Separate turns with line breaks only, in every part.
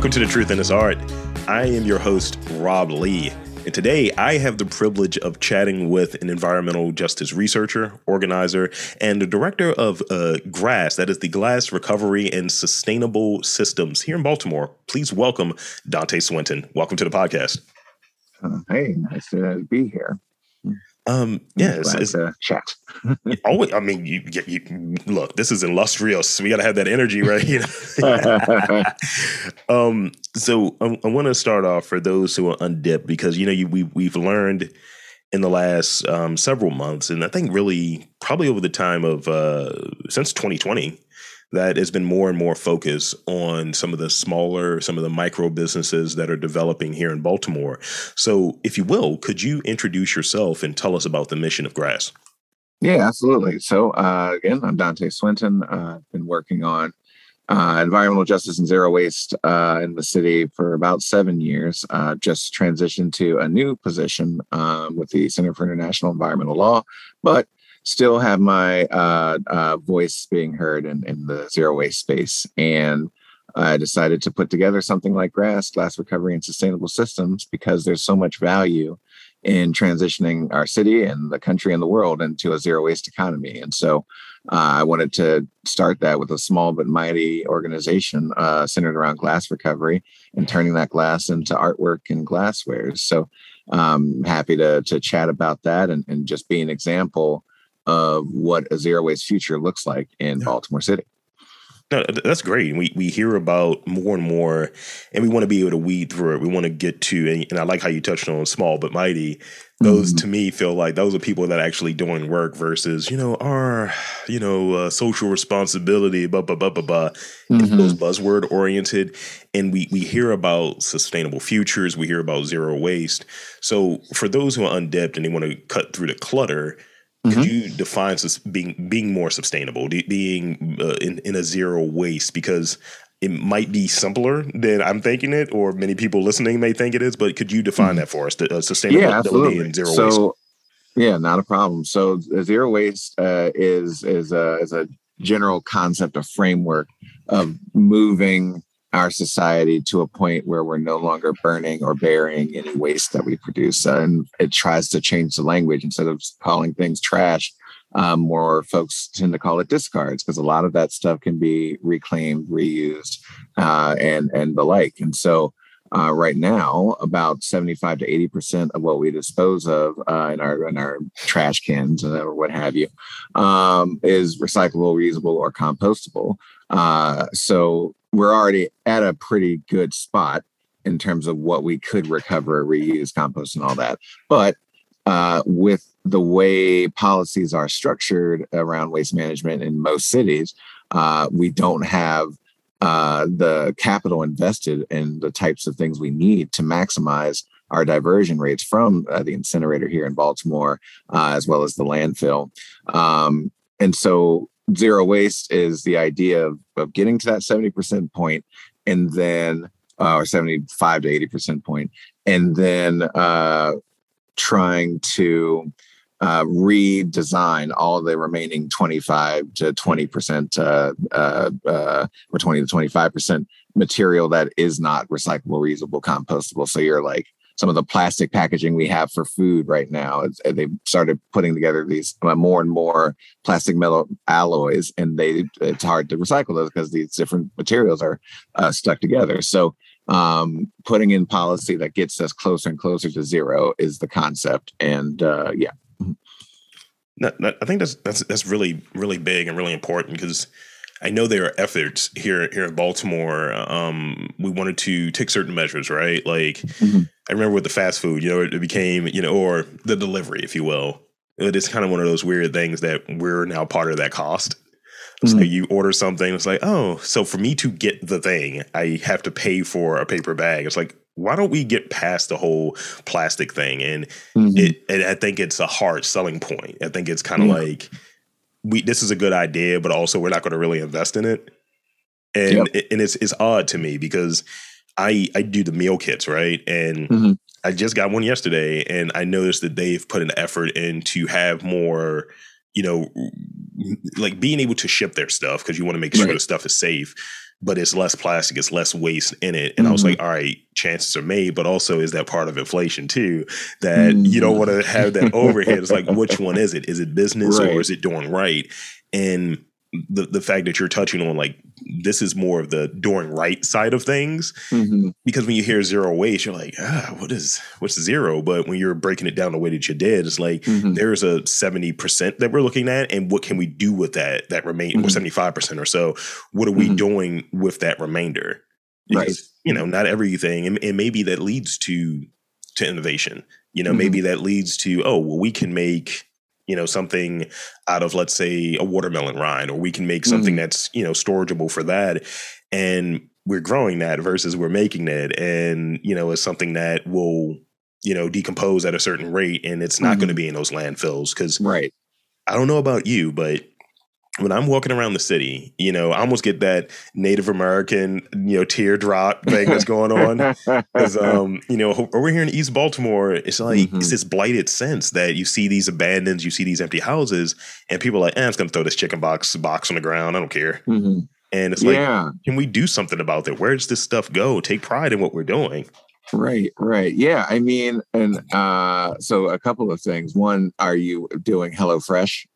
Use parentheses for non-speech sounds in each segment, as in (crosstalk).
Welcome to The Truth in This Art. I am your host, Rob Lee. And today I have the privilege of chatting with an environmental justice researcher, organizer, and the director of uh, GRASS, that is the Glass Recovery and Sustainable Systems here in Baltimore. Please welcome Dante Swinton. Welcome to the podcast.
Uh, hey, nice to be here.
Um, yeah, it's,
it's a chat.
always, I mean, you, you, look. This is illustrious. We got to have that energy, right? (laughs) you um, so I, I want to start off for those who are undipped because you know you, we we've learned in the last um, several months, and I think really probably over the time of uh, since 2020 that has been more and more focus on some of the smaller, some of the micro businesses that are developing here in Baltimore. So, if you will, could you introduce yourself and tell us about the mission of GRASS?
Yeah, absolutely. So, uh, again, I'm Dante Swinton. Uh, I've been working on uh, environmental justice and zero waste uh, in the city for about seven years. Uh, just transitioned to a new position um, with the Center for International Environmental Law, but still have my uh, uh, voice being heard in, in the zero waste space. And I decided to put together something like GRASS, Glass Recovery and Sustainable Systems, because there's so much value in transitioning our city and the country and the world into a zero waste economy. And so uh, I wanted to start that with a small but mighty organization uh, centered around glass recovery and turning that glass into artwork and glassware. So um, happy to, to chat about that and, and just be an example of what a zero waste future looks like in. Baltimore City.
No, that's great. We we hear about more and more, and we want to be able to weed through it. We want to get to, and, and I like how you touched on small but mighty. Those mm-hmm. to me feel like those are people that are actually doing work versus you know our you know uh, social responsibility, blah blah blah blah blah. Mm-hmm. Those buzzword oriented, and we we hear about sustainable futures. We hear about zero waste. So for those who are undipped and they want to cut through the clutter, could mm-hmm. you define being being more sustainable, being uh, in in a zero waste? Because it might be simpler than I'm thinking it, or many people listening may think it is. But could you define mm-hmm. that for us? The, uh, sustainability yeah, absolutely. and zero so, waste.
Yeah, not a problem. So zero waste uh, is is a is a general concept, a framework of moving our society to a point where we're no longer burning or burying any waste that we produce. And it tries to change the language instead of calling things trash. Um, more folks tend to call it discards because a lot of that stuff can be reclaimed, reused, uh, and and the like. And so, uh, right now, about seventy-five to eighty percent of what we dispose of uh, in our in our trash cans or what have you um, is recyclable, reusable, or compostable. Uh, so we're already at a pretty good spot in terms of what we could recover, reuse, compost, and all that. But uh, with the way policies are structured around waste management in most cities, uh, we don't have uh, the capital invested in the types of things we need to maximize our diversion rates from uh, the incinerator here in Baltimore, uh, as well as the landfill. Um, and so zero waste is the idea of, of getting to that 70% point and then uh, or 75 to 80% point and then uh, trying to uh, redesign all the remaining 25 to 20% uh, uh, uh, or 20 to 25% material that is not recyclable, reusable, compostable. So you're like some of the plastic packaging we have for food right now. they started putting together these uh, more and more plastic metal alloys, and they it's hard to recycle those because these different materials are uh, stuck together. So um, putting in policy that gets us closer and closer to zero is the concept. And uh, yeah.
I think that's that's that's really really big and really important because I know there are efforts here here in Baltimore. Um, we wanted to take certain measures, right? Like mm-hmm. I remember with the fast food, you know, it became, you know, or the delivery, if you will. It's kind of one of those weird things that we're now part of that cost. Mm-hmm. So you order something, it's like, oh, so for me to get the thing, I have to pay for a paper bag. It's like, why don't we get past the whole plastic thing? And mm-hmm. it, and I think it's a hard selling point. I think it's kind of mm-hmm. like we this is a good idea, but also we're not going to really invest in it. And yep. and it's it's odd to me because I I do the meal kits right, and mm-hmm. I just got one yesterday, and I noticed that they've put an effort in to have more, you know, like being able to ship their stuff because you want to make sure right. the stuff is safe. but it's less plastic, it's less waste in it. And mm-hmm. I was like, mm-hmm. all right, chances are made, but also is that part of inflation too? That mm-hmm. you don't want to have that overhead. It's like, which one is it? Is it (laughs) business right. or is it doing right? And the the fact that you're touching on like this is more of the doing right side of things mm-hmm. because when you hear zero waste you're like ah what is what's zero but when you're breaking it down the way that you did it's like mm-hmm. there's a 70% that we're looking at and what can we do with that that remain mm-hmm. or 75% or so what are we mm-hmm. doing with that remainder because right. you know not everything and, and maybe that leads to to innovation you know maybe mm-hmm. that leads to oh well we can make you know something out of let's say a watermelon rind or we can make something mm-hmm. that's you know storageable for that and we're growing that versus we're making it and you know it's something that will you know decompose at a certain rate and it's not mm-hmm. going to be in those landfills because
right
i don't know about you but when I'm walking around the city, you know, I almost get that Native American, you know, teardrop thing that's going on. (laughs) Because, um, you know, over here in East Baltimore, it's like mm-hmm. it's this blighted sense that you see these abandons, you see these empty houses, and people are like, eh, I'm just gonna throw this chicken box box on the ground. I don't care. Mm-hmm. And it's like, yeah. can we do something about that? Where does this stuff go? Take pride in what we're doing.
Right, right. Yeah. I mean, and uh so a couple of things. One, are you doing HelloFresh?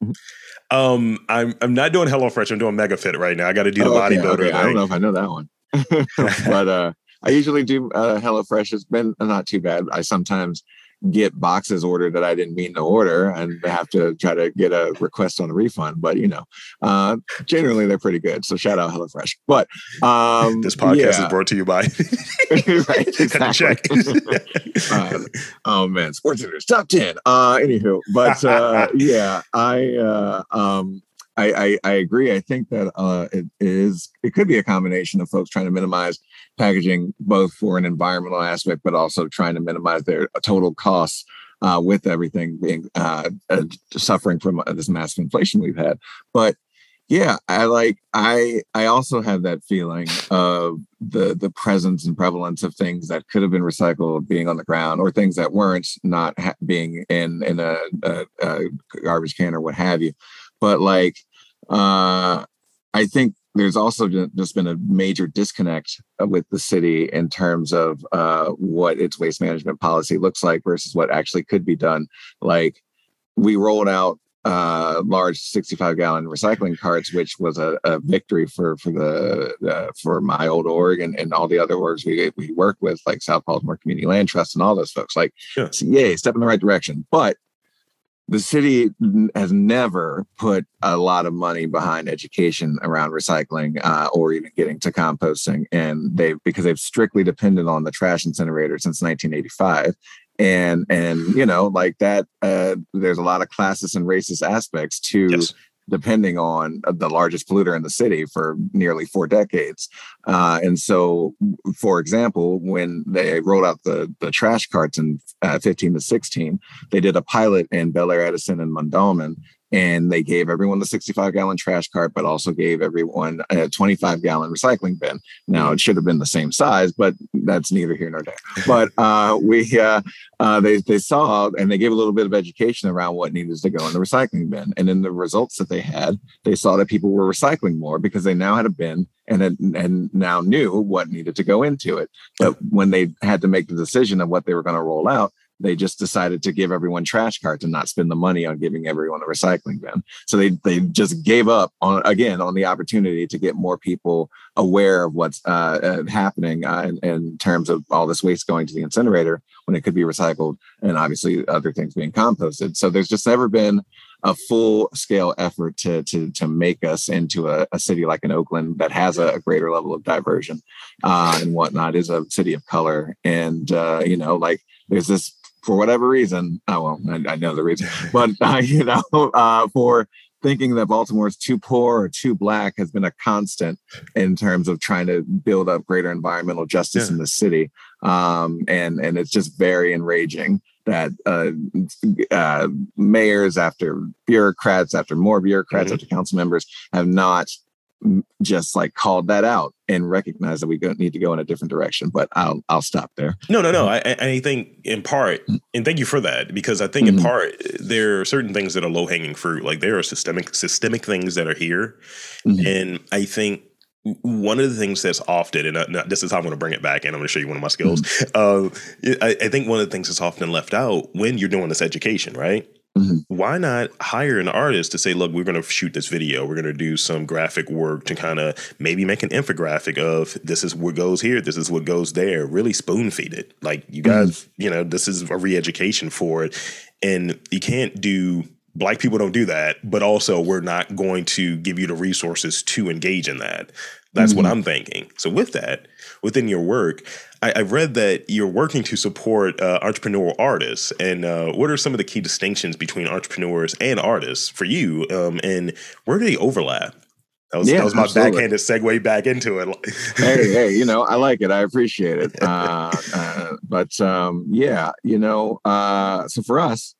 Um, I'm I'm not doing HelloFresh. I'm doing MegaFit right now. I got to do the oh, okay, bodybuilder. Okay.
I don't know if I know that one, (laughs) but uh, I usually do uh, HelloFresh. It's been not too bad. I sometimes get boxes ordered that I didn't mean to order and have to try to get a request on a refund. But you know, uh, generally they're pretty good. So shout out HelloFresh. But um,
this podcast yeah. is brought to you by (laughs) (laughs) right.
Exactly. uh, (laughs) oh man, Sports News top ten. Uh, anywho, but uh, yeah, I uh, um, I, I, I, agree. I think that uh, it is it could be a combination of folks trying to minimize packaging, both for an environmental aspect, but also trying to minimize their total costs uh, with everything being uh, uh suffering from uh, this massive inflation we've had. But yeah, I like I I also have that feeling of the the presence and prevalence of things that could have been recycled being on the ground, or things that weren't not ha- being in in a, a, a garbage can or what have you but like uh, I think there's also just been a major disconnect with the city in terms of uh, what its waste management policy looks like versus what actually could be done. Like we rolled out uh, large 65 gallon recycling carts, which was a, a victory for for the uh, for my old org and, and all the other orgs we we work with, like South Baltimore Community Land Trust and all those folks. Like, yeah. so yay, step in the right direction. But the city has never put a lot of money behind education around recycling uh, or even getting to composting. And they because they've strictly depended on the trash incinerator since 1985 and and you know like that uh, there's a lot of classist and racist aspects to yes depending on uh, the largest polluter in the city for nearly four decades. Uh, and so, for example, when they rolled out the, the trash carts in uh, 15 to 16, they did a pilot in Bel Belair-Edison and Mondawmin and they gave everyone the 65 gallon trash cart, but also gave everyone a 25 gallon recycling bin. Now it should have been the same size, but that's neither here nor there. (laughs) But uh, we uh, uh, they they saw and they gave a little bit of education around what needed to go in the recycling bin, and in the results that they had, they saw that people were recycling more because they now had a bin and had, and now knew what needed to go into it. But when they had to make the decision of what they were going to roll out, they just decided to give everyone trash carts and not spend the money on giving everyone a recycling bin. So they they just gave up on again on the opportunity to get more people aware of what's uh, uh, happening uh, in, in, terms of all this waste going to the incinerator when it could be recycled, and obviously other things being composted. So there's just never been a full scale effort to to to make us into a, a city like in Oakland that has a, a greater level of diversion uh, and whatnot. Is a city of color, and uh, you know, like there's this for whatever reason, oh well, I, I know the reason, (laughs) but uh, you know, uh, for thinking that Baltimore is too poor or too black has been a constant in terms of trying to build up greater environmental justice yeah. in the city, um, and and it's just very enraging that uh, uh, mayors after bureaucrats after more bureaucrats mm-hmm. after council members have not just like called that out and recognized that we need to go in a different direction. But I'll I'll stop there.
No, no, no. I, I think in part, mm. and thank you for that because I think mm-hmm. in part there are certain things that are low hanging fruit. Like there are systemic systemic things that are here, mm-hmm. and I think one of the things that's often, and this is how I'm going to bring it back, and I'm going to show you one of my skills. Mm-hmm. Uh, I, I, think one of the things that's often left out when you're doing this education, right? Mm-hmm. Why not hire an artist to say, look, we're going to shoot this video. We're going to do some graphic work to kind of maybe make an infographic of this is what goes here, this is what goes there. Really spoon feed it. Like, you guys, mm-hmm. you know, this is a re education for it. And you can't do black people don't do that, but also we're not going to give you the resources to engage in that. That's mm-hmm. what I'm thinking. So with that, within your work, I, have read that you're working to support uh, entrepreneurial artists. And uh, what are some of the key distinctions between entrepreneurs and artists for you? Um, and where do they overlap? That was, yeah, that was my absolutely. backhanded segue back into it.
hey, (laughs) hey, you know, I like it. I appreciate it. Uh, uh, but um, yeah, you know, uh, so for us,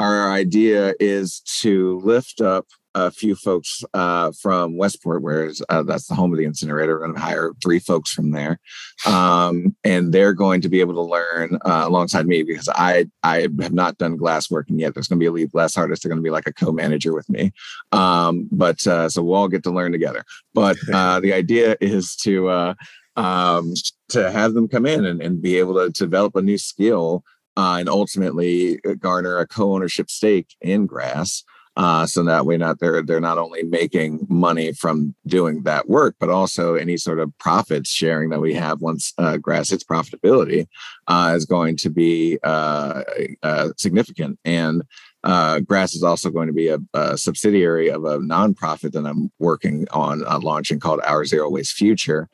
our idea is to lift up a few folks uh, from Westport, where uh, that's the home of the incinerator. We're going to hire three folks from there, um, and they're going to be able to learn uh, alongside me because I I have not done glass working yet. There's going to be a lead glass artist. They're going to be like a co-manager with me, um, but uh, so we'll all get to learn together. But (laughs) uh, the idea is to uh, um, to have them come in and, and be able to develop a new skill uh, and ultimately garner a co-ownership stake in grass. Uh, so that way, not they're they're not only making money from doing that work, but also any sort of profits sharing that we have once uh, grass hits profitability uh, is going to be uh, uh, significant. And uh, grass is also going to be a, a, subsidiary of a nonprofit that I'm working on launching called Our Zero Waste Future,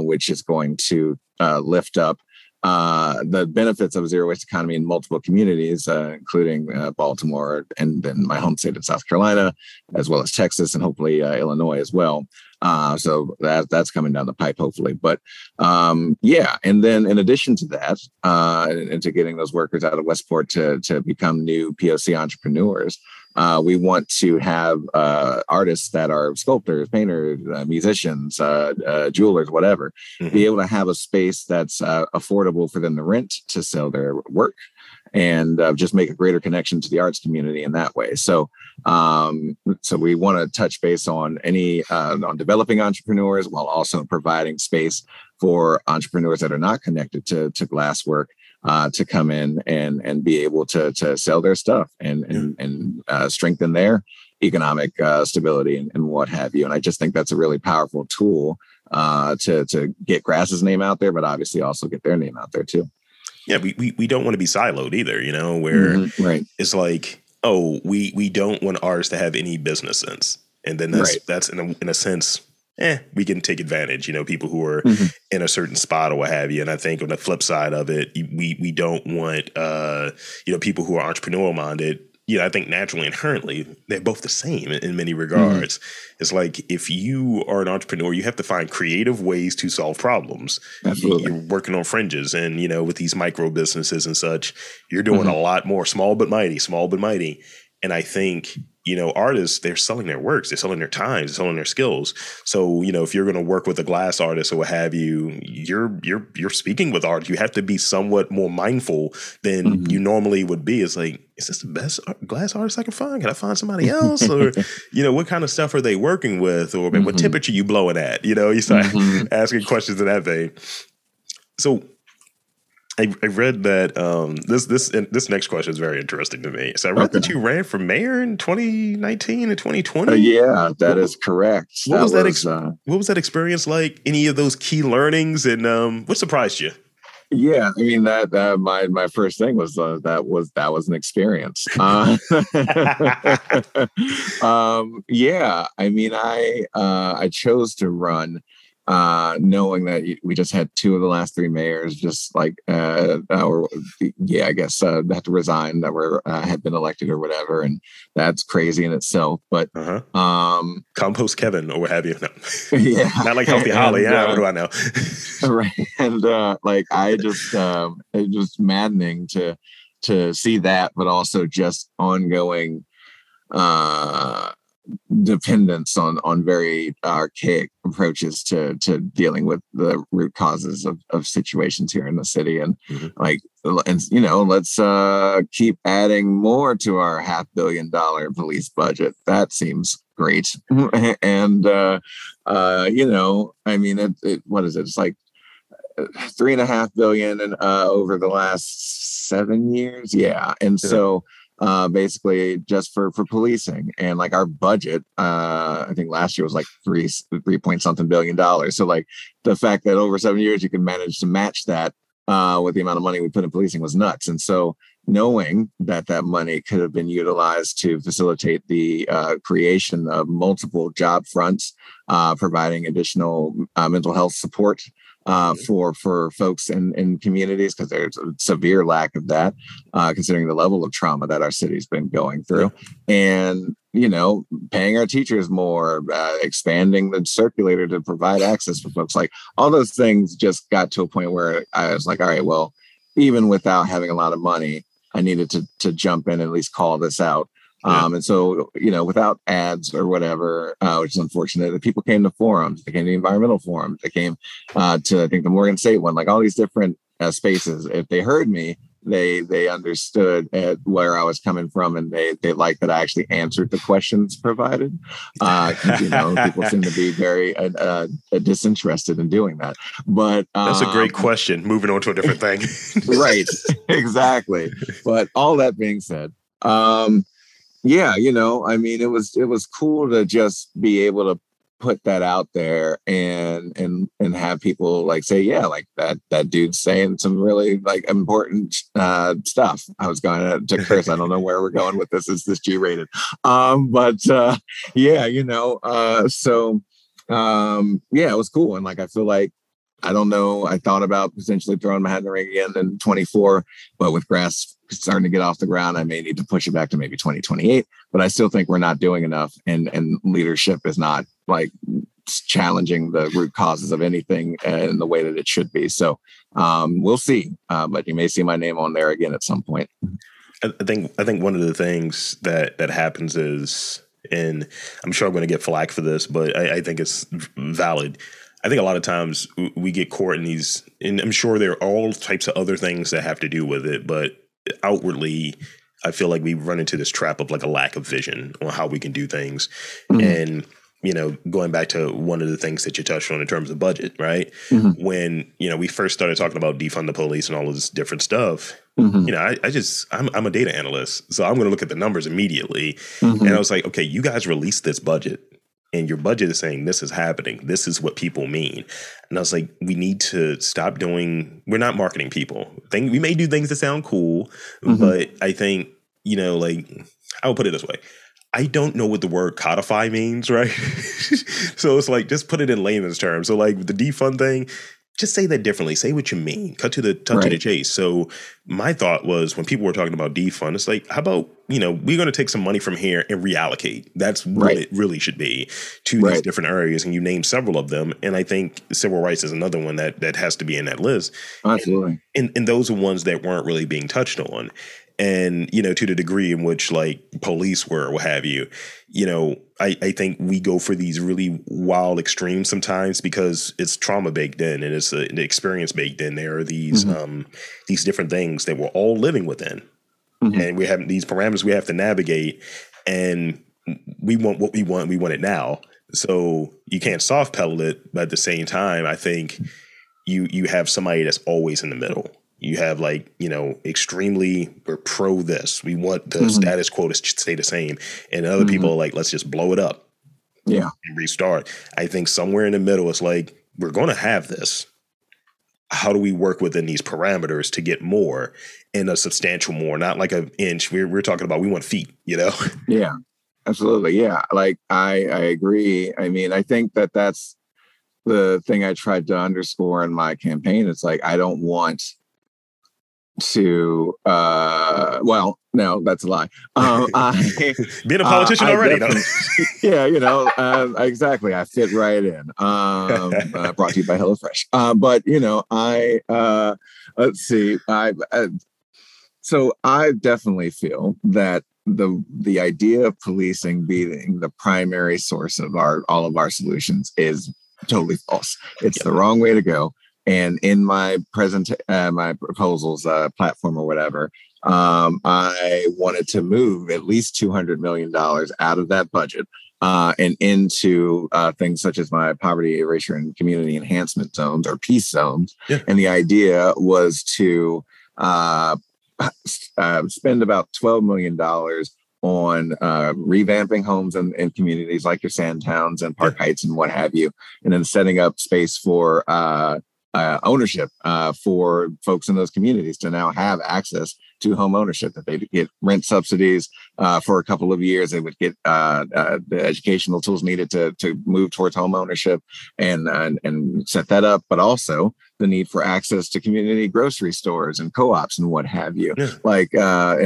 which is going to lift up uh, the benefits of a zero waste economy in multiple communities, uh, including uh, Baltimore and then my home state of South Carolina, as well as Texas and hopefully uh, Illinois as well. Uh, so that that's coming down the pipe, hopefully. But um, yeah, and then in addition to that, into getting those workers out of Westport to to become new POC entrepreneurs, uh, we want to have uh, artists that are sculptors, painters, uh, musicians, uh, uh, jewelers, whatever, mm-hmm. be able to have a space that's uh, affordable for them to rent to sell their work and just make a greater connection to the arts community in that way. So, um, so we want to touch base on any on developing entrepreneurs while also providing space for entrepreneurs that are not connected to to glass work uh, to come in and and be able to to sell their stuff and and and uh, strengthen their economic uh, stability and, and, what have you. And I just think that's a really powerful tool uh, to to get Grass's name out there, but obviously also get their name out there too.
Yeah, we we, we don't want to be siloed either. You know, where mm-hmm, right. it's like, oh, we we don't want ours to have any business sense, and then that's right. that's in a, in a sense eh, we can take advantage. You know, people who are mm-hmm. in a certain spot or what have you. And I think on the flip side of it, we we don't want uh, you know people who are entrepreneurial minded. You know, I think naturally inherently they're both the same in, in many mm-hmm. regards. Mm-hmm. It's like if you are an entrepreneur, you have to find creative ways to solve problems. Absolutely. You're working on fringes, and you know, with these micro businesses and such, you're doing mm-hmm. a lot more small but mighty, small but mighty. And I think you know, artists, they're selling their works, they're selling their times, they're selling their skills. So, you know, if you're going to work with a glass artist or what have you, you're you're you're speaking with art. You have to be somewhat more mindful than mm-hmm. you normally would be. It's like, is this the best glass artist I can find? Can I find somebody else? or, (laughs) you know, what kind of stuff are they working with? Or mm-hmm. what temperature you blowing at? You know, you start mm-hmm. (laughs) asking questions in that vein. So I, I read that um, this this this next question is very interesting to me. So I read okay. that you ran for mayor in 2019 and 2020.
Uh, yeah, that what, is correct.
What that was that? Ex- uh, what was that experience like? Any of those key learnings, and um, what surprised you?
Yeah, I mean that, that my my first thing was uh, that was that was an experience. (laughs) Uh, (laughs) um, yeah, I mean I uh, I chose to run uh, knowing that we just had two of the last three mayors just like uh, or yeah i guess uh, had to resign that were uh, had been elected or whatever and that's crazy in itself but uh-huh. um
compost kevin or what have you (laughs) no. yeah (laughs) not like healthy (laughs) holly yeah what do i know
right and uh like i just um it just maddening to to see that but also just ongoing uh dependence on on very archaic approaches to to dealing with the root causes of, of situations here in the city. And mm-hmm. like and you know let's uh keep adding more to our half billion dollar police budget. That seems great. (laughs) And uh uh you know i mean it, it what is it? It's like uh, three and a half billion and uh over the last seven years? Yeah. And so uh, basically just for for policing. And like our budget uh i think last year was like three three point something billion dollars. So like the fact that over seven years you can manage to match that uh with the amount of money we put in policing was nuts. And so knowing that that money could have been utilized to facilitate the uh, creation of multiple job fronts uh, providing additional uh, mental health support uh, for for folks in, in communities because there's a severe lack of that, uh, considering the level of trauma that our city's been going through, and you know, paying our teachers more, uh, expanding the circulator to provide access for folks, like all those things, just got to a point where I was like, all right, well, even without having a lot of money, I needed to to jump in and at least call this out. Um, and so, you know, without ads or whatever, uh, which is unfortunate, the people came to forums, they came to the environmental forums, they came uh, to, I think, the Morgan State one, like all these different uh, spaces. If they heard me, they they understood at where I was coming from, and they they liked that I actually answered the questions provided. Uh, you know, people seem to be (laughs) very uh, uh, disinterested in doing that. But
that's a great um, question. Moving on to a different thing, (laughs)
right? Exactly. But all that being said, um, yeah, you know, I mean, it was it was cool to just be able to put that out there and and and have people like say yeah like that that dude's saying some really like important uh stuff i was going to, curse i don't know where we're going with this is this g-rated um but uh (laughs) yeah you know uh so um yeah it was cool and like i feel like I don't know. I thought about potentially throwing my hat in the ring again in 24, but with grass starting to get off the ground, I may need to push it back to maybe 2028. But I still think we're not doing enough, and and leadership is not like challenging the root causes of anything in the way that it should be. So um, we'll see. Uh, but you may see my name on there again at some point.
I think I think one of the things that that happens is, and I'm sure I'm going to get flack for this, but I, I think it's valid I think a lot of times we get caught in these, and I'm sure there are all types of other things that have to do with it, but outwardly, I feel like we run into this trap of like a lack of vision on how we can do things. Mm-hmm. And, you know, going back to one of the things that you touched on in terms of budget, right? Mm-hmm. When, you know, we first started talking about defund the police and all of this different stuff, mm-hmm. you know, I, I just, I'm, I'm, a data analyst. So I'm going to look at the numbers immediately. Mm-hmm. And I was like, okay, you guys released this budget and your budget is saying this is happening this is what people mean and i was like we need to stop doing we're not marketing people thing we may do things that sound cool mm-hmm. but i think you know like i will put it this way I don't know what the word codify means, (laughs) right? so it's like just put it in layman's terms. So like the defund thing, just say that differently. Say what you mean. Mm. Cut to the cut right. to the chase. So my thought was when people were talking about defund, it's like, how about you know we're going to take some money from here and reallocate. That's what right. it really should be to right. these different areas. And you name several of them, and I think civil rights is another one that that has to be in that list.
Absolutely.
And, and, and those are ones that weren't really being touched on and you know to the degree in which like police were what have you you know I, I think we go for these really wild extremes sometimes because it's trauma baked in and it's a, an experience baked in there are these mm-hmm. um these different things that we're all living within mm-hmm. and we have these parameters we have to navigate and we want what we want we want it now so you can't soft pedal it but at the same time i think you you have somebody that's always in the middle you have like you know extremely we're pro this. We want the mm-hmm. status quo to stay the same. And other mm-hmm. people are like let's just blow it up.
Yeah.
And restart. I think somewhere in the middle it's like we're going to have this. How do we work within these parameters to get more and a substantial more? Not like an inch. We're, we're talking about we want feet you know? (laughs)
Yeah absolutely. Yeah like i i agree. I mean i think that that's the thing i tried to underscore in my campaign. It's like i don't want to uh well no that's a lie. Um (laughs)
I, being a politician uh, already (laughs) (laughs)
yeah you know uh, exactly i fit right in. Um uh, brought to you by HelloFresh. Uh, but you know i uh let's see i uh, so i definitely feel that the the idea of policing being the primary source of our all of our solutions is totally false. It's the wrong way to go. And in my present uh, my proposals uh, platform or whatever, um, I wanted to move at least two hundred million dollars out of that budget uh, and into uh, things such as my poverty erasure and community enhancement zones or peace zones. Yeah. And the idea was to uh, uh, spend about $12 million on uh, revamping homes and, and, communities like your Sandtowns and Park Heights and what have you, and then setting up space for uh, uh, ownership uh, for folks in those communities to now have access to home ownership that they get rent subsidies uh, for a couple of years they would get uh, uh, the educational tools needed to to move towards home ownership and, and and set that up but also the need for access to community grocery stores and co-ops and what have you yeah. like uh,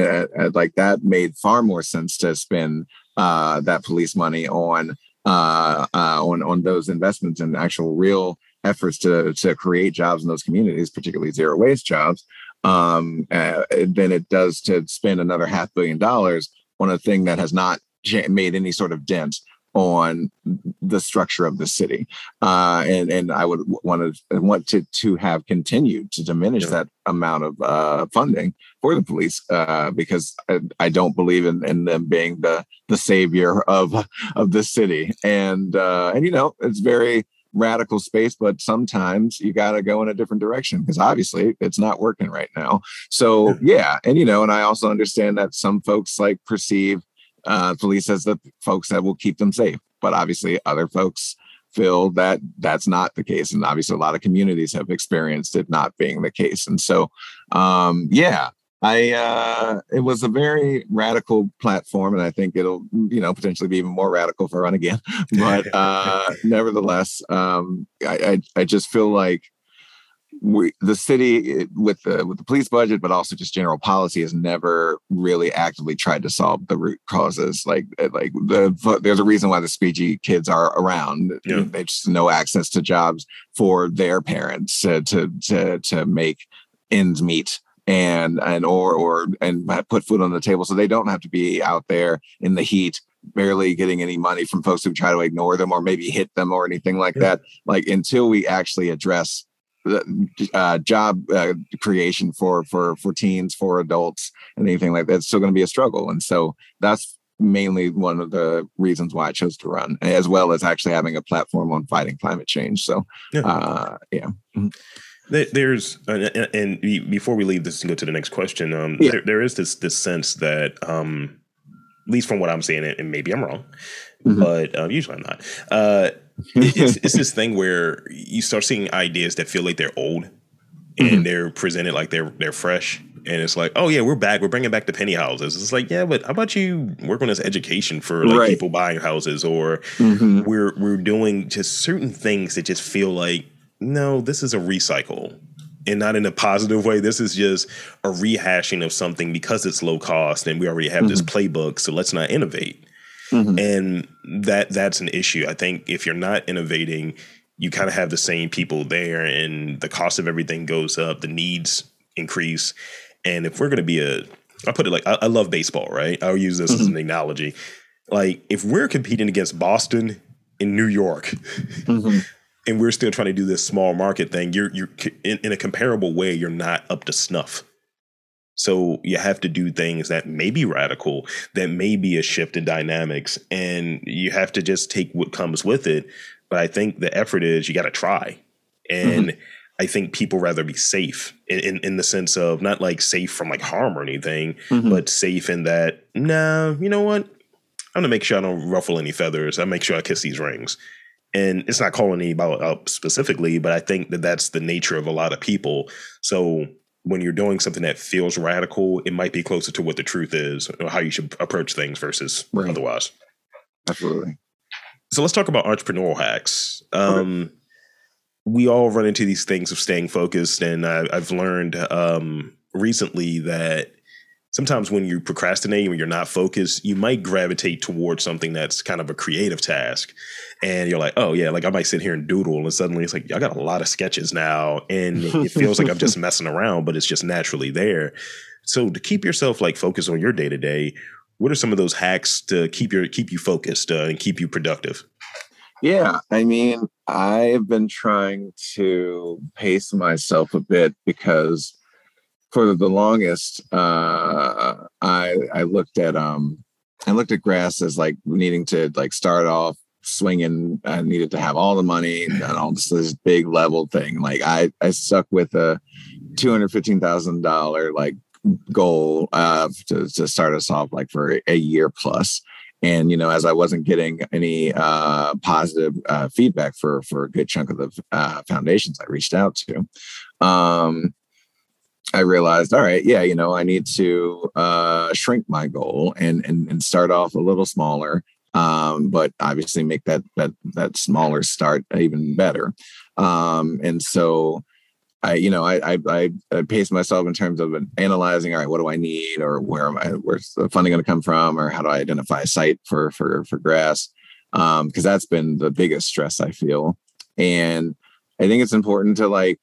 like that made far more sense to spend that police money on on on those investments and actual real efforts to to create jobs in those communities, particularly zero waste jobs, um, uh, than it does to spend another half billion dollars on a thing that has not made any sort of dent on the structure of the city uh, and and I would want to want to to have continued to diminish yeah. that amount of uh, funding for the police uh, because I, I, don't believe in, in them being the the savior of of the city and uh, and you know it's very radical space, but sometimes you got to go in a different direction because obviously it's not working right now. So yeah, and you know, and I also understand that some folks like perceive uh, police as the folks that will keep them safe, but obviously other folks feel that that's not the case, and obviously a lot of communities have experienced it not being the case. And so, um, yeah, I uh, it was a very radical platform, and I think it'll you know potentially be even more radical for run again. (laughs) But (laughs) uh, nevertheless, um, I, I, I just feel like we the city with the with the police budget, but also just general policy has never really actively tried to solve the root causes. Like uh, like the there's a reason why the squeegee kids are around. Yeah. They just no access to jobs for their parents to to to, to make ends meet and and or or and put food on the table so they don't have to be out there in the heat barely getting any money from folks who try to ignore them or maybe hit them or anything like yeah. that like until we actually address the uh, job uh, creation for for for teens for adults and anything like that it's still going to be a struggle and so that's mainly one of the reasons why i chose to run as well as actually having a platform on fighting climate change so yeah, uh, yeah. Mm-hmm.
There's and before we leave this and go to the next question, um, yeah. there, there is this this sense that, um, at least from what I'm seeing, and maybe I'm wrong, mm-hmm. but um, usually I'm not. Uh, it's, it's this thing where you start seeing ideas that feel like they're old and mm-hmm. they're presented like they're they're fresh and it's like, oh yeah, we're back. We're bringing back the penny houses. It's like, yeah, but how about you work on this education for like right. people buying houses, or mm-hmm. we're we're doing just certain things that just feel like no, this is a recycle and not in a positive way. This is just a rehashing of something because it's low cost and we already have mm-hmm. this playbook. So let's not innovate. Mm-hmm. And that that's an issue. I think if you're not innovating, you kind of have the same people there and the cost of everything goes up, the needs increase. And if we're going to be a, I put it like, I, I, love baseball, right? I'll use this mm-hmm. as an analogy. Like if we're competing against Boston in New York, mm-hmm and we're still trying to do this small market thing, you're you're in, in, a comparable way, you're not up to snuff. So you have to do things that may be radical, that may be a shift in dynamics, and you have to just take what comes with it. But I think the effort is you got to try, and mm-hmm. I think people rather be safe in, in, in the sense of not like safe from like harm or anything, mm-hmm. but safe in that. Nah, you know what? I'm gonna make sure I don't ruffle any feathers. I make sure I kiss these rings and it's not calling anybody out specifically, but I think that that's the nature of a lot of people. So when you're doing something that feels radical, it might be closer to what the truth is, or how you should approach things versus right. otherwise.
Absolutely.
So let's talk about entrepreneurial hacks. Um, okay. We all run into these things of staying focused, and I, have learned um, recently that sometimes when you procrastinate, when you're not focused, you might gravitate towards something that's kind of a creative task. And you're like, oh yeah, like I might sit here and doodle, and suddenly it's like I got a lot of sketches now, and it feels like I'm just (laughs) messing around, but it's just naturally there. So to keep yourself like focused on your day to day, what are some of those hacks to keep your keep you focused uh, and keep you productive?
Yeah, I mean, I've been trying to pace myself a bit because for the longest, uh, I I looked at um I looked at grass as like needing to like start off swinging. I needed to have all the money and all this, this big level thing. Like I I stuck with a two hundred fifteen thousand dollar like goal uh, to, to start us off like for a year plus and you know as i wasn't getting any uh, positive uh, feedback for for a good chunk of the uh, foundations i reached out to um, i realized all right yeah you know i need to uh, shrink my goal and, and and start off a little smaller um, but obviously make that that that smaller start even better um, and so I, you know, I, I, I pace myself in terms of analyzing, all right, what do I need, or where am I, where's the funding going to come from, or how do I identify a site for for for grass? Um, because that's been the biggest stress I feel, and I think it's important to like,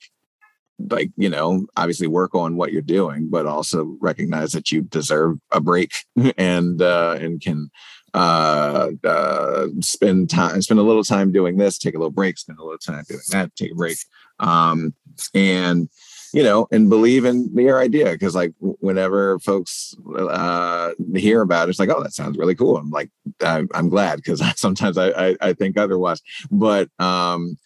like you know, obviously work on what you're doing, but also recognize that you deserve a break (laughs) and uh, and can uh, uh, spend time, spend a little time doing this, take a little break, spend a little time doing that, take a break um, and you know, and believe in your idea because like whenever folks uh, hear about it, it's like, oh, that sounds really cool. I'm like, I'm, I'm glad because (laughs) sometimes I, I, I think otherwise, but um,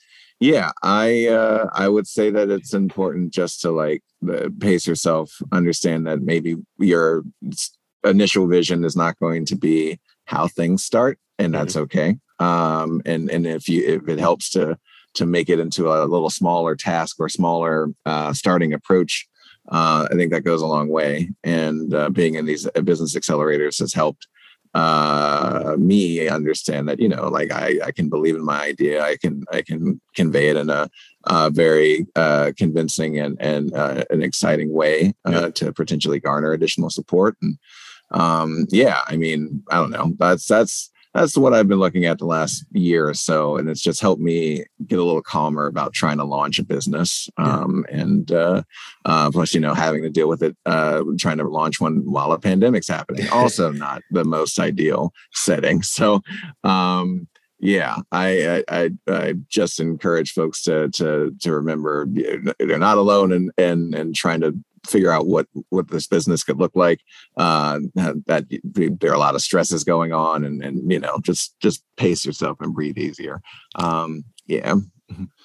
yeah, I uh, I would say that it's important just to like pace yourself, understand that maybe your initial vision is not going to be how things start, and that's mm-hmm. okay. Um, and and if you if it helps to to make it into a little smaller task or smaller uh, starting approach. Uh, I think that goes a long way. And uh, being in these business accelerators has helped uh, me understand that you know, like I, I can believe in my idea. I can I can convey it in a, a very uh, convincing and and uh, an exciting way yeah. to potentially garner additional support. And um, yeah, I mean, I don't know. That's that's that's what I've been looking at the last year or so, and it's just helped me get a little calmer about trying to launch a business. Um, and uh, uh, plus, you know, having to deal with it, uh, trying to launch one while a pandemic's happening, also (laughs) not the most ideal setting. So, um, yeah, I, I, I just encourage folks to to to remember they're not alone and and and trying to figure out what what this business could look like. Uh, that there are a lot of stresses going on, and and you know just just pace yourself and breathe easier. Um, yeah,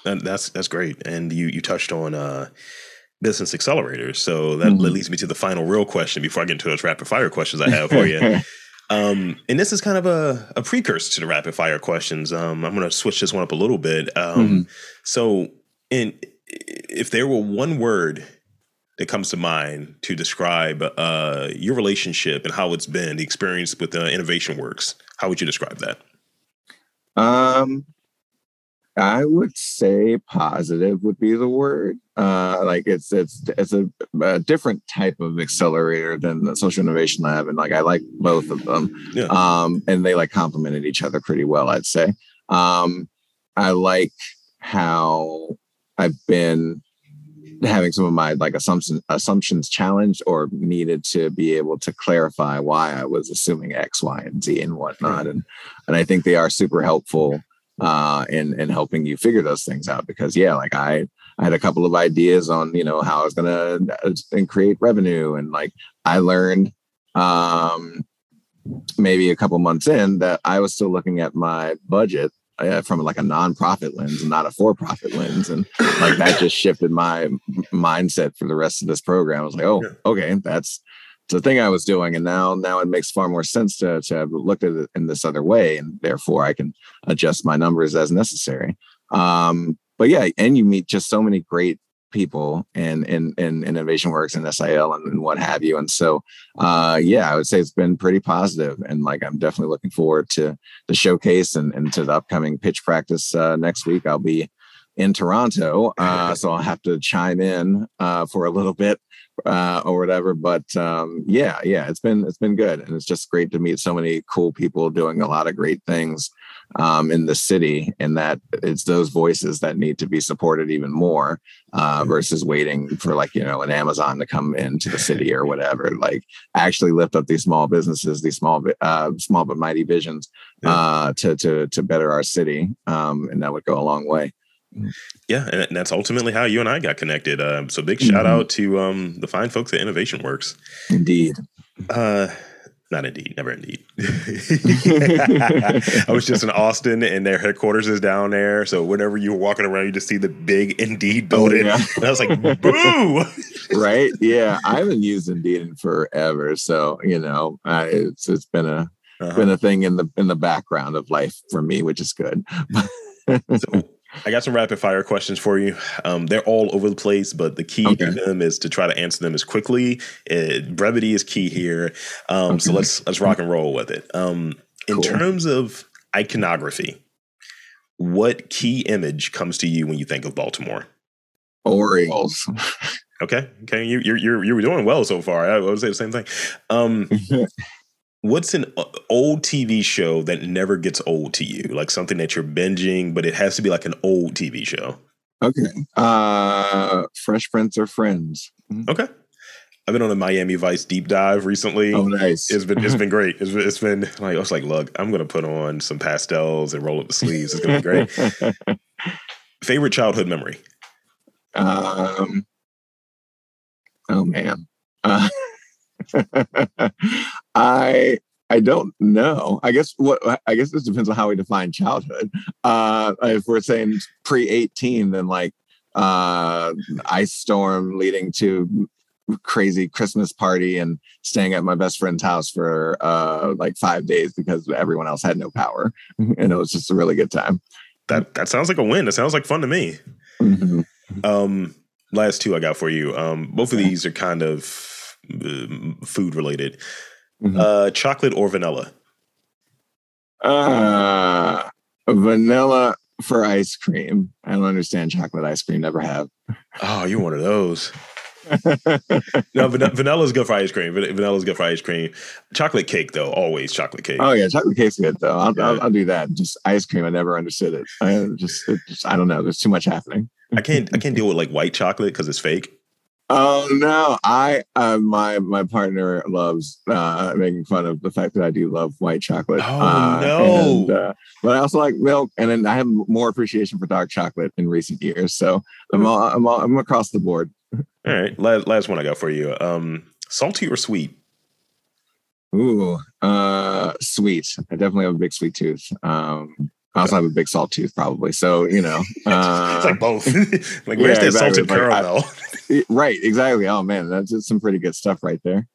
and that's that's great. And you you touched on uh, business accelerators, so that mm-hmm. leads me to the final real question before I get into those rapid fire questions I have for you. (laughs) Um, and this is kind of a, a precursor to the rapid fire questions. Um, I'm going to switch this one up a little bit. Um, mm-hmm. So, in if there were one word that comes to mind to describe uh, your relationship and how it's been, the experience with uh, Innovation Works? How would you describe that?
Um, I would say positive would be the word. Uh, like it's it's it's a, a, different type of accelerator than the Social Innovation Lab, and like I like both of them. Yeah. Um, and they like complemented each other pretty well, I'd say. Um, I like how I've been having some of my like assumptions assumptions challenged or needed to be able to clarify why I was assuming X, Y, and Z and whatnot. And and I think they are super helpful uh in in helping you figure those things out because yeah, like I I had a couple of ideas on, you know, how I was gonna uh, and create revenue. And like I learned um maybe a couple months in that I was still looking at my budget uh, from like a nonprofit lens and not a for-profit lens and like that just shifted my mindset for the rest of this program. I was like oh okay that's the thing i was doing and now now it makes far more sense to, to have looked at it in this other way and therefore i can adjust my numbers as necessary. Um but yeah and you meet just so many great people in in, in innovation works and sil and, and, what have you. And so uh yeah i would say it's been pretty positive. And like i'm definitely looking forward to the showcase and, and to the upcoming pitch practice uh, next week. I'll be in toronto (laughs) uh so i'll have to chime in uh for a little bit uh, or whatever. But um, yeah, yeah, it's been it's been good, and it's just great to meet so many cool people doing a lot of great things um, in the city, and that it's those voices that need to be supported even more uh, versus waiting for like you know an Amazon to come into the city or whatever. Like actually lift up these small businesses, these small uh, small but mighty visions uh, to to to better our city, um, and that would go a long way.
Yeah, and that's ultimately how you and I got connected. Uh, so big shout mm-hmm. out to um, the fine folks at Innovation Works.
Indeed.
Not indeed, never indeed. (laughs) (laughs) I was just in Austin and their headquarters is down there. So whenever you were walking around, you just see the big Indeed oh, building. Oh, yeah. (laughs) And I was like, boo.
right. Yeah. I haven't used Indeed in forever. So, you know, uh, it's it's been a uh-huh. been a thing in the in the background of life for me, which is good.
so I got some rapid fire questions for you. Um, they're all over the place, but the key okay. to them is to try to answer them as quickly. It, brevity is key here. Um, okay. So let's let's rock and roll with it. Um, in cool. terms of iconography, what key image comes to you when you think of Baltimore?
Orioles.
okay, okay, you, you're you're you're doing well so far. I would say the same thing. (laughs) What's an uh, old TV show that never gets old to you? Like something that you're binging, but it has to be like an old TV show.
Okay. Uh Fresh Prince or Friends.
Mm-hmm. Okay. I've been on a Miami Vice deep dive recently.
Oh, nice!
It's been it's (laughs) been great. It's been, it's been like I was like, look, I'm gonna put on some pastels and roll up the sleeves. It's gonna be great. (laughs) Favorite childhood memory?
Um. Oh man. Uh, (laughs) I I don't know. I guess what I guess this depends on how we define childhood. Uh, if we're saying pre eighteen, then like uh, ice storm leading to crazy Christmas party and staying at my best friend's house for uh, like five days because everyone else had no power, and it was just a really good time.
That that sounds like a win. That sounds like fun to me. Mm-hmm. Um, last two I got for you. Um, both of these are kind of uh, food related. Mm-hmm. Uh, chocolate or vanilla?
Uh, vanilla for ice cream. I don't understand chocolate ice cream. Never have.
Oh, you're one of those. no, van- vanilla is good for ice cream. Vanilla is good for ice cream. Chocolate cake, though, always chocolate cake.
Oh yeah, chocolate cake's good though. I'll, yeah. I'll, I'll, do that. Just ice cream. I never understood it. I just, it just, I don't know. There's too much happening.
I can't, I can't deal with like white chocolate because it's fake.
Oh no, I uh, my my partner loves uh, making fun of the fact that I do love white chocolate.
Oh uh, no!
And, uh, but I also like milk, and then I have more appreciation for dark chocolate in recent years. So I'm all, I'm all, I'm across the board.
All right, last, last one I got for you. Um, salty or sweet?
Ooh, uh, sweet. I definitely have a big sweet tooth. Um, I also have a big salt tooth, probably. So you know, (laughs)
uh, it's like both. (laughs) like (laughs) where's yeah, the exactly. salted caramel?
I, right, exactly. Oh man, that's some pretty good stuff right there.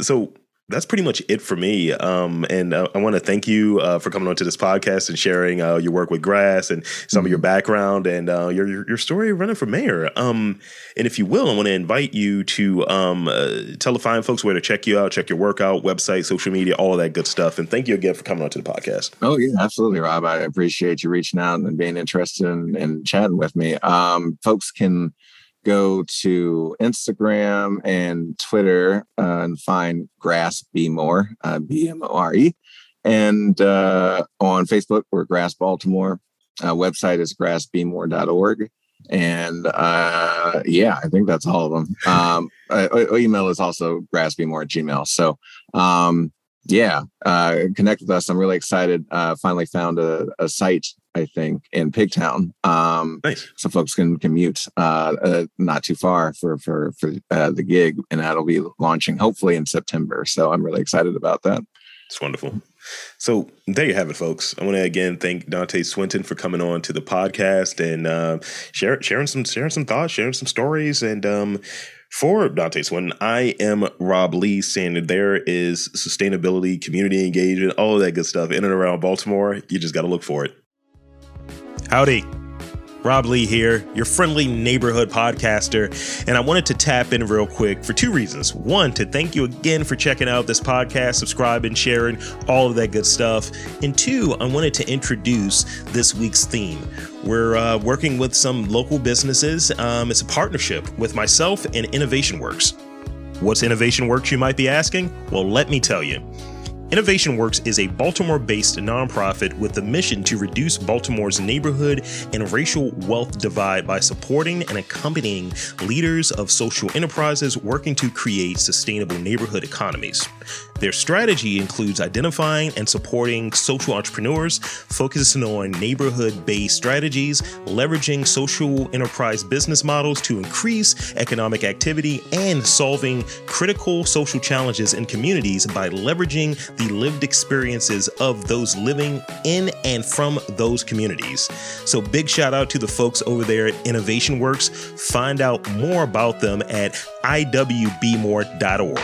so that's pretty much it for me. Um, and uh, I want to thank you uh, for coming onto this podcast and sharing uh, your work with Grass and some mm-hmm. of your mm-hmm. background and uh, your, your, your story running for mayor. Um, and if you will, I want to invite you to um, uh, tell the fine folks where to check you out, check your workout, website, social media, all of that good stuff. And thank you again for coming onto the podcast.
Oh yeah, absolutely, Rob. I appreciate you reaching out and being interested in, in chatting with me. Um, folks can go to Instagram and Twitter uh, and find Grass BMore, uh, B M O R E. And uh, on Facebook, we're Grass Baltimore. Uh, website is grassbmore.org. And uh, yeah, I think that's all of them. Um, uh, email is also grassbmore at gmail. So um, yeah, uh, connect with us. I'm really excited. Uh, finally found a, a site, I think, in Pigtown. Um, nice. So folks can commute uh, uh, not too far for for for uh, the gig, and that'll be launching hopefully in September. So I'm really excited about that.
It's wonderful. So there you have it, folks. I want to again thank Dante Swinton for coming on to the podcast and uh, share, sharing some sharing some thoughts, sharing some stories, and um, for Dante Swinton, I am Rob Lee, saying that there is sustainability, community engagement, all of that good stuff in and around Baltimore. You just got to look for it. Howdy. Rob Lee here, your friendly neighborhood podcaster, and I wanted to tap in real quick for two reasons. One, to thank you again for checking out this podcast, subscribing, sharing, all of that good stuff. And two, I wanted to introduce this week's theme. We're uh, working with some local businesses. Um, it's a partnership with myself and Innovation Works. What's Innovation Works, you might be asking? Well, let me tell you. Innovation Works is a Baltimore based nonprofit with the mission to reduce Baltimore's neighborhood and racial wealth divide by supporting and accompanying leaders of social enterprises working to create sustainable neighborhood economies. Their strategy includes identifying and supporting social entrepreneurs, focusing on neighborhood based strategies, leveraging social enterprise business models to increase economic activity, and solving critical social challenges in communities by leveraging the lived experiences of those living in and from those communities. So, big shout out to the folks over there at Innovation Works. Find out more about them at iwbmore.org.